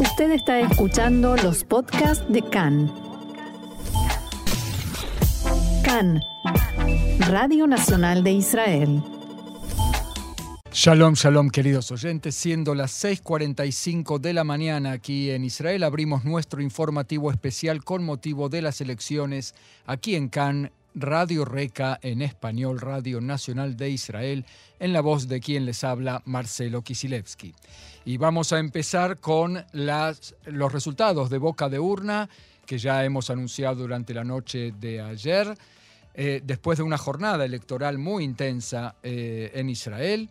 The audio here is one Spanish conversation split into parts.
Usted está escuchando los podcasts de CAN. CAN, Radio Nacional de Israel. Shalom, shalom, queridos oyentes. Siendo las 6:45 de la mañana aquí en Israel, abrimos nuestro informativo especial con motivo de las elecciones aquí en CAN Radio Reca en español, Radio Nacional de Israel, en la voz de quien les habla, Marcelo Kisilevsky. Y vamos a empezar con los resultados de boca de urna que ya hemos anunciado durante la noche de ayer, eh, después de una jornada electoral muy intensa eh, en Israel.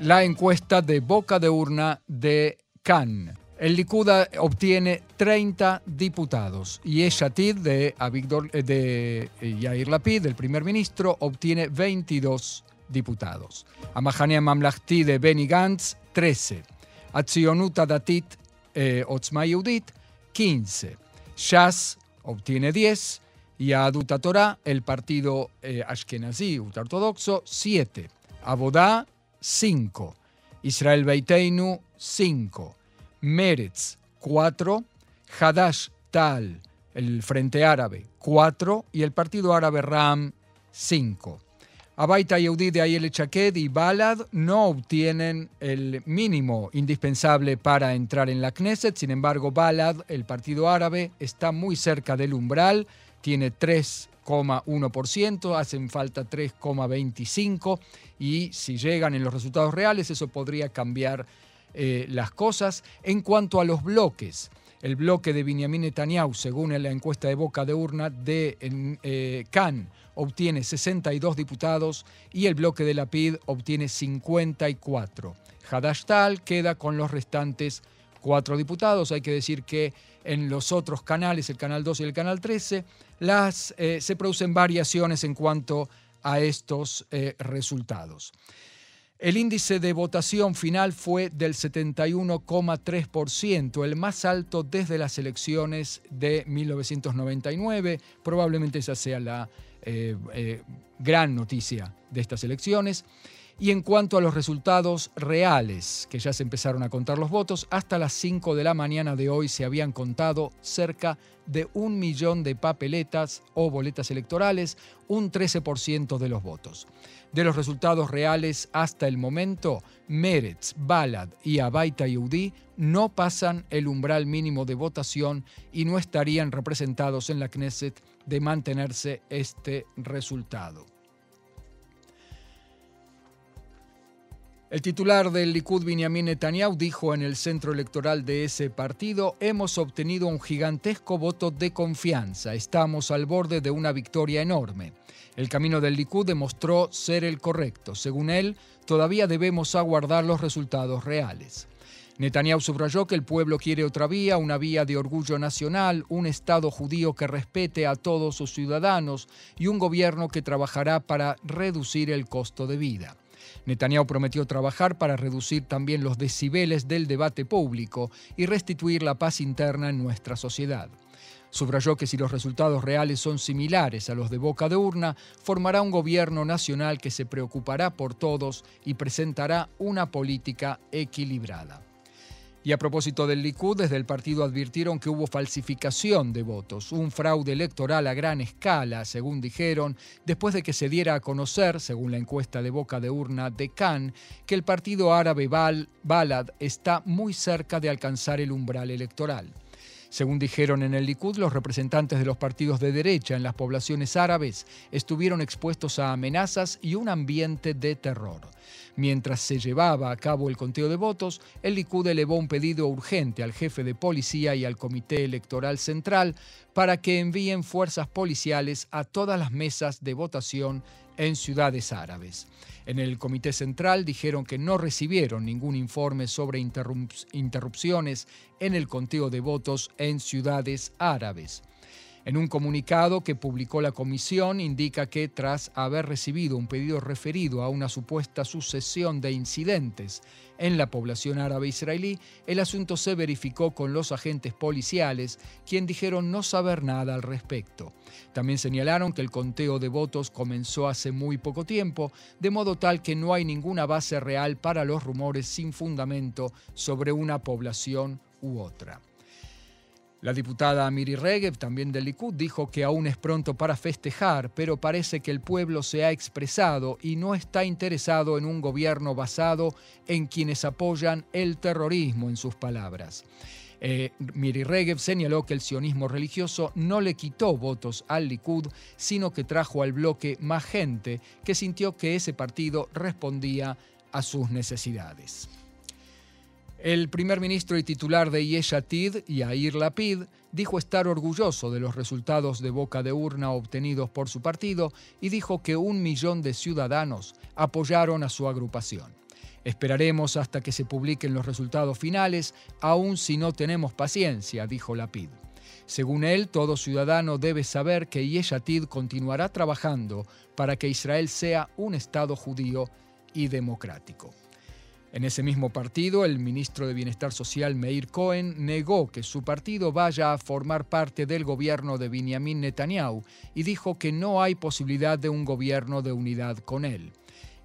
La encuesta de boca de urna de Cannes el Likud obtiene 30 diputados y Eshatid de, eh, de eh, Yair Lapid, el primer ministro, obtiene 22 diputados. Amahania Mamlachti de Benny Gantz, 13. Atzionuta Datit eh, Otzma 15. Shas obtiene 10 y Aduta Torah, el partido eh, Ashkenazi ortodoxo, 7. Abodá, 5. Israel Beiteinu, 5. Meretz 4, Hadash Tal, el Frente Árabe 4 y el Partido Árabe Ram 5. Abaita Yehudi de Ayel Chaked y Balad no obtienen el mínimo indispensable para entrar en la Knesset, sin embargo Balad, el partido árabe, está muy cerca del umbral, tiene 3,1%, hacen falta 3,25% y si llegan en los resultados reales eso podría cambiar eh, las cosas. En cuanto a los bloques, el bloque de Benjamin Netanyahu, según la encuesta de boca de urna de eh, Cannes, obtiene 62 diputados y el bloque de la PID obtiene 54. Hadashtal queda con los restantes cuatro diputados. Hay que decir que en los otros canales, el canal 2 y el canal 13, las, eh, se producen variaciones en cuanto a estos resultados. El índice de votación final fue del 71,3%, el más alto desde las elecciones de 1999. Probablemente esa sea la eh, eh, gran noticia de estas elecciones. Y en cuanto a los resultados reales, que ya se empezaron a contar los votos, hasta las 5 de la mañana de hoy se habían contado cerca de un millón de papeletas o boletas electorales, un 13% de los votos. De los resultados reales hasta el momento, Meretz, Balad y Abaita Yehudi no pasan el umbral mínimo de votación y no estarían representados en la Knesset de mantenerse este resultado. El titular del Likud, Benjamin Netanyahu, dijo en el centro electoral de ese partido, hemos obtenido un gigantesco voto de confianza, estamos al borde de una victoria enorme. El camino del Likud demostró ser el correcto. Según él, todavía debemos aguardar los resultados reales. Netanyahu subrayó que el pueblo quiere otra vía, una vía de orgullo nacional, un Estado judío que respete a todos sus ciudadanos y un gobierno que trabajará para reducir el costo de vida. Netanyahu prometió trabajar para reducir también los decibeles del debate público y restituir la paz interna en nuestra sociedad. Subrayó que si los resultados reales son similares a los de boca de urna, formará un gobierno nacional que se preocupará por todos y presentará una política equilibrada. Y a propósito del Likud, desde el partido advirtieron que hubo falsificación de votos, un fraude electoral a gran escala, según dijeron, después de que se diera a conocer, según la encuesta de boca de urna de Cannes, que el partido árabe Balad está muy cerca de alcanzar el umbral electoral. Según dijeron en el Likud, los representantes de los partidos de derecha en las poblaciones árabes estuvieron expuestos a amenazas y un ambiente de terror. Mientras se llevaba a cabo el conteo de votos, el Likud elevó un pedido urgente al jefe de policía y al Comité Electoral Central para que envíen fuerzas policiales a todas las mesas de votación en ciudades árabes. En el Comité Central dijeron que no recibieron ningún informe sobre interrupciones en el conteo de votos en ciudades árabes. En un comunicado que publicó la comisión indica que tras haber recibido un pedido referido a una supuesta sucesión de incidentes en la población árabe israelí, el asunto se verificó con los agentes policiales, quien dijeron no saber nada al respecto. También señalaron que el conteo de votos comenzó hace muy poco tiempo, de modo tal que no hay ninguna base real para los rumores sin fundamento sobre una población u otra. La diputada Miri Regev, también del Likud, dijo que aún es pronto para festejar, pero parece que el pueblo se ha expresado y no está interesado en un gobierno basado en quienes apoyan el terrorismo, en sus palabras. Eh, Miri Regev señaló que el sionismo religioso no le quitó votos al Likud, sino que trajo al bloque más gente que sintió que ese partido respondía a sus necesidades. El primer ministro y titular de Yeshatid, Yair Lapid, dijo estar orgulloso de los resultados de boca de urna obtenidos por su partido y dijo que un millón de ciudadanos apoyaron a su agrupación. Esperaremos hasta que se publiquen los resultados finales, aun si no tenemos paciencia, dijo Lapid. Según él, todo ciudadano debe saber que Yeshatid continuará trabajando para que Israel sea un Estado judío y democrático. En ese mismo partido, el ministro de Bienestar Social Meir Cohen negó que su partido vaya a formar parte del gobierno de Benjamin Netanyahu y dijo que no hay posibilidad de un gobierno de unidad con él.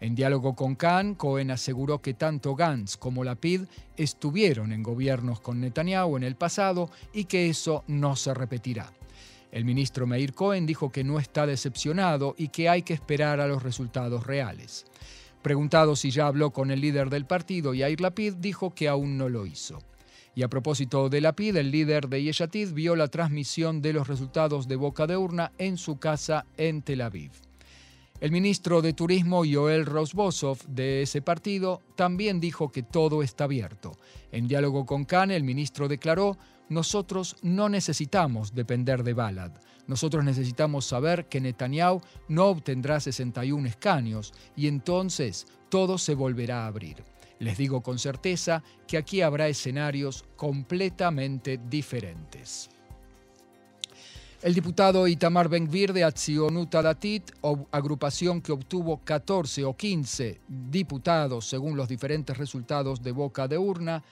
En diálogo con Khan, Cohen aseguró que tanto Gantz como Lapid estuvieron en gobiernos con Netanyahu en el pasado y que eso no se repetirá. El ministro Meir Cohen dijo que no está decepcionado y que hay que esperar a los resultados reales. Preguntado si ya habló con el líder del partido, Yair Lapid, dijo que aún no lo hizo. Y a propósito de Lapid, el líder de Yeshatid vio la transmisión de los resultados de boca de urna en su casa en Tel Aviv. El ministro de Turismo, Yoel Rosbosov, de ese partido, también dijo que todo está abierto. En diálogo con Khan, el ministro declaró, nosotros no necesitamos depender de Balad. Nosotros necesitamos saber que Netanyahu no obtendrá 61 escaños y entonces todo se volverá a abrir. Les digo con certeza que aquí habrá escenarios completamente diferentes. El diputado Itamar Ben-Gvir de Atzionut Datit, agrupación que obtuvo 14 o 15 diputados según los diferentes resultados de boca de urna,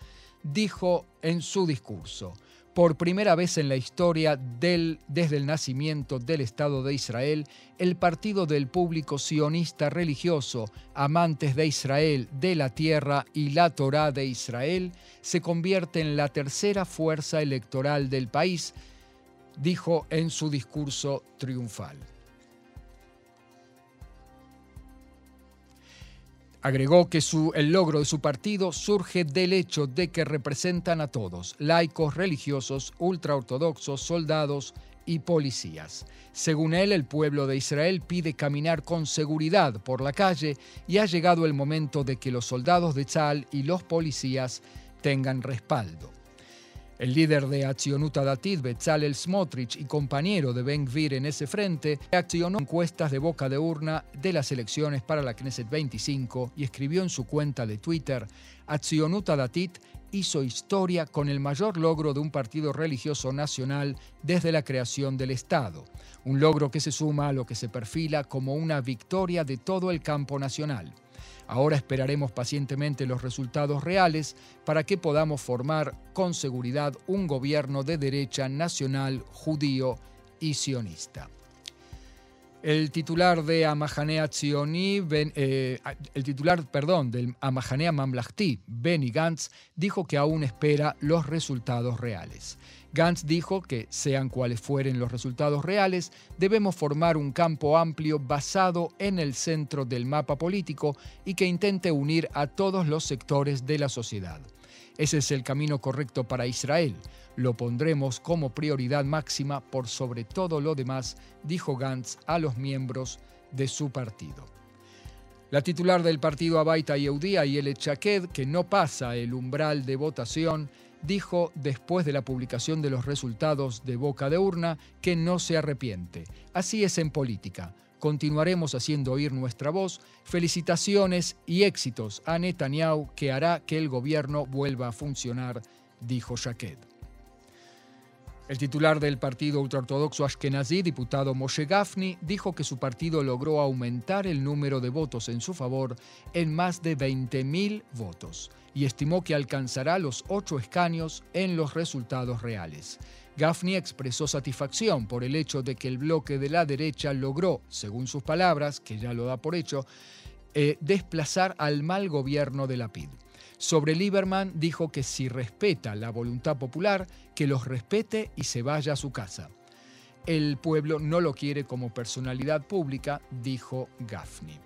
dijo en su discurso, por primera vez en la historia desde el nacimiento del Estado de Israel, el partido del público sionista religioso, amantes de Israel, de la tierra y la Torá de Israel, se convierte en la tercera fuerza electoral del país, dijo en su discurso triunfal. Agregó que el logro de su partido surge del hecho de que representan a todos, laicos, religiosos, ultraortodoxos, soldados y policías. Según él, el pueblo de Israel pide caminar con seguridad por la calle y ha llegado el momento de que los soldados de Tzal y los policías tengan respaldo. El líder de Accionuta Datit, Betzalel Smotrich, y compañero de Ben Gvir en ese frente, reaccionó encuestas de boca de urna de las elecciones para la Knesset 25 y escribió en su cuenta de Twitter, Accionuta Datit hizo historia con el mayor logro de un partido religioso nacional desde la creación del Estado, un logro que se suma a lo que se perfila como una victoria de todo el campo nacional. Ahora esperaremos pacientemente los resultados reales para que podamos formar con seguridad un gobierno de derecha nacional, judío y sionista. El titular de eh, el titular, perdón, del Amahanea Mamlahti, Benny Gantz, dijo que aún espera los resultados reales. Gantz dijo que, sean cuales fueren los resultados reales, debemos formar un campo amplio basado en el centro del mapa político y que intente unir a todos los sectores de la sociedad. Ese es el camino correcto para Israel. Lo pondremos como prioridad máxima por sobre todo lo demás, dijo Gantz a los miembros de su partido. La titular del partido Abaita Yehudí, Ayelet Chaked, que no pasa el umbral de votación, dijo después de la publicación de los resultados de boca de urna que no se arrepiente. Así es en política. Continuaremos haciendo oír nuestra voz. Felicitaciones y éxitos a Netanyahu que hará que el gobierno vuelva a funcionar, dijo Jaquet. El titular del partido ultraortodoxo Ashkenazi, diputado Moshe Gafni, dijo que su partido logró aumentar el número de votos en su favor en más de 20.000 votos y estimó que alcanzará los ocho escaños en los resultados reales. Gafni expresó satisfacción por el hecho de que el bloque de la derecha logró, según sus palabras, que ya lo da por hecho, eh, desplazar al mal gobierno de la PID. Sobre Lieberman dijo que si respeta la voluntad popular, que los respete y se vaya a su casa. El pueblo no lo quiere como personalidad pública, dijo Gafni.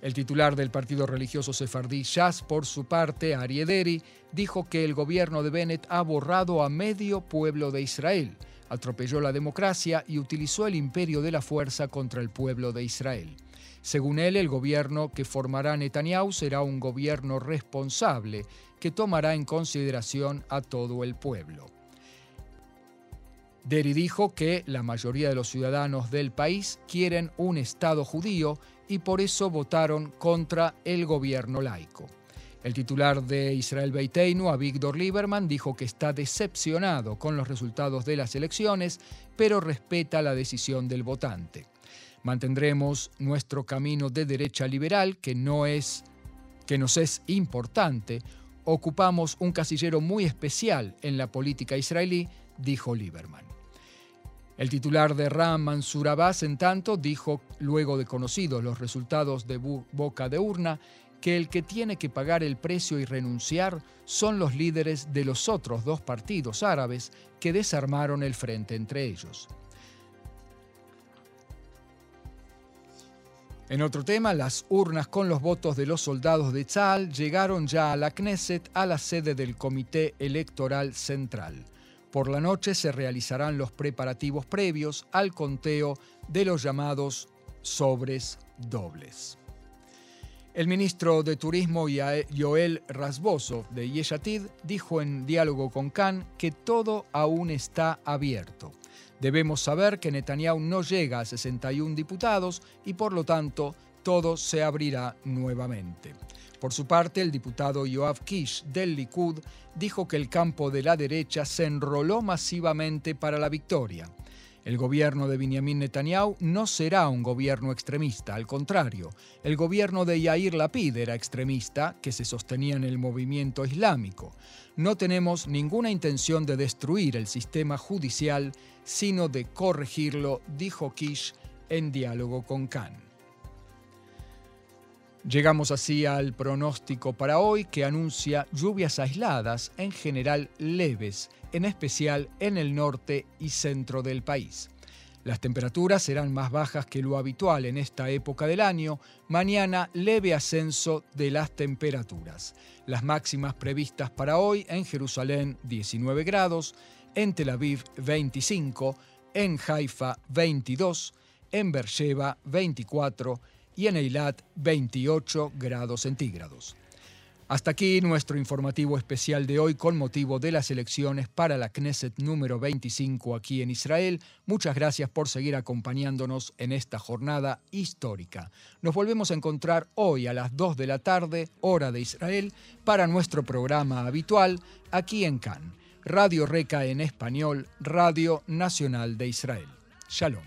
El titular del partido religioso sefardí Shas, por su parte, Ariederi, dijo que el gobierno de Bennett ha borrado a medio pueblo de Israel, atropelló la democracia y utilizó el imperio de la fuerza contra el pueblo de Israel. Según él, el gobierno que formará Netanyahu será un gobierno responsable que tomará en consideración a todo el pueblo. Deri dijo que la mayoría de los ciudadanos del país quieren un Estado judío y por eso votaron contra el gobierno laico. El titular de Israel Beiteinu, Avigdor Lieberman, dijo que está decepcionado con los resultados de las elecciones, pero respeta la decisión del votante. Mantendremos nuestro camino de derecha liberal, que, no es, que nos es importante. Ocupamos un casillero muy especial en la política israelí, dijo Lieberman. El titular de Ram, Mansur Abbas, en tanto, dijo, luego de conocidos los resultados de boca de urna, que el que tiene que pagar el precio y renunciar son los líderes de los otros dos partidos árabes que desarmaron el frente entre ellos. En otro tema, las urnas con los votos de los soldados de Tzal llegaron ya a la Knesset, a la sede del Comité Electoral Central. Por la noche se realizarán los preparativos previos al conteo de los llamados sobres dobles. El ministro de Turismo Joel Rasboso de Yeshatid dijo en diálogo con Khan que todo aún está abierto. Debemos saber que Netanyahu no llega a 61 diputados y por lo tanto todo se abrirá nuevamente. Por su parte, el diputado Yoav Kish del Likud dijo que el campo de la derecha se enroló masivamente para la victoria. El gobierno de Benjamin Netanyahu no será un gobierno extremista, al contrario, el gobierno de Yair Lapid era extremista, que se sostenía en el movimiento islámico. No tenemos ninguna intención de destruir el sistema judicial, sino de corregirlo, dijo Kish en diálogo con Khan. Llegamos así al pronóstico para hoy que anuncia lluvias aisladas, en general leves, en especial en el norte y centro del país. Las temperaturas serán más bajas que lo habitual en esta época del año. Mañana leve ascenso de las temperaturas. Las máximas previstas para hoy en Jerusalén 19 grados, en Tel Aviv 25, en Haifa 22, en Beersheba 24 y en Eilat 28 grados centígrados. Hasta aquí nuestro informativo especial de hoy con motivo de las elecciones para la Knesset número 25 aquí en Israel. Muchas gracias por seguir acompañándonos en esta jornada histórica. Nos volvemos a encontrar hoy a las 2 de la tarde, hora de Israel, para nuestro programa habitual aquí en Cannes. Radio Reca en español, Radio Nacional de Israel. Shalom.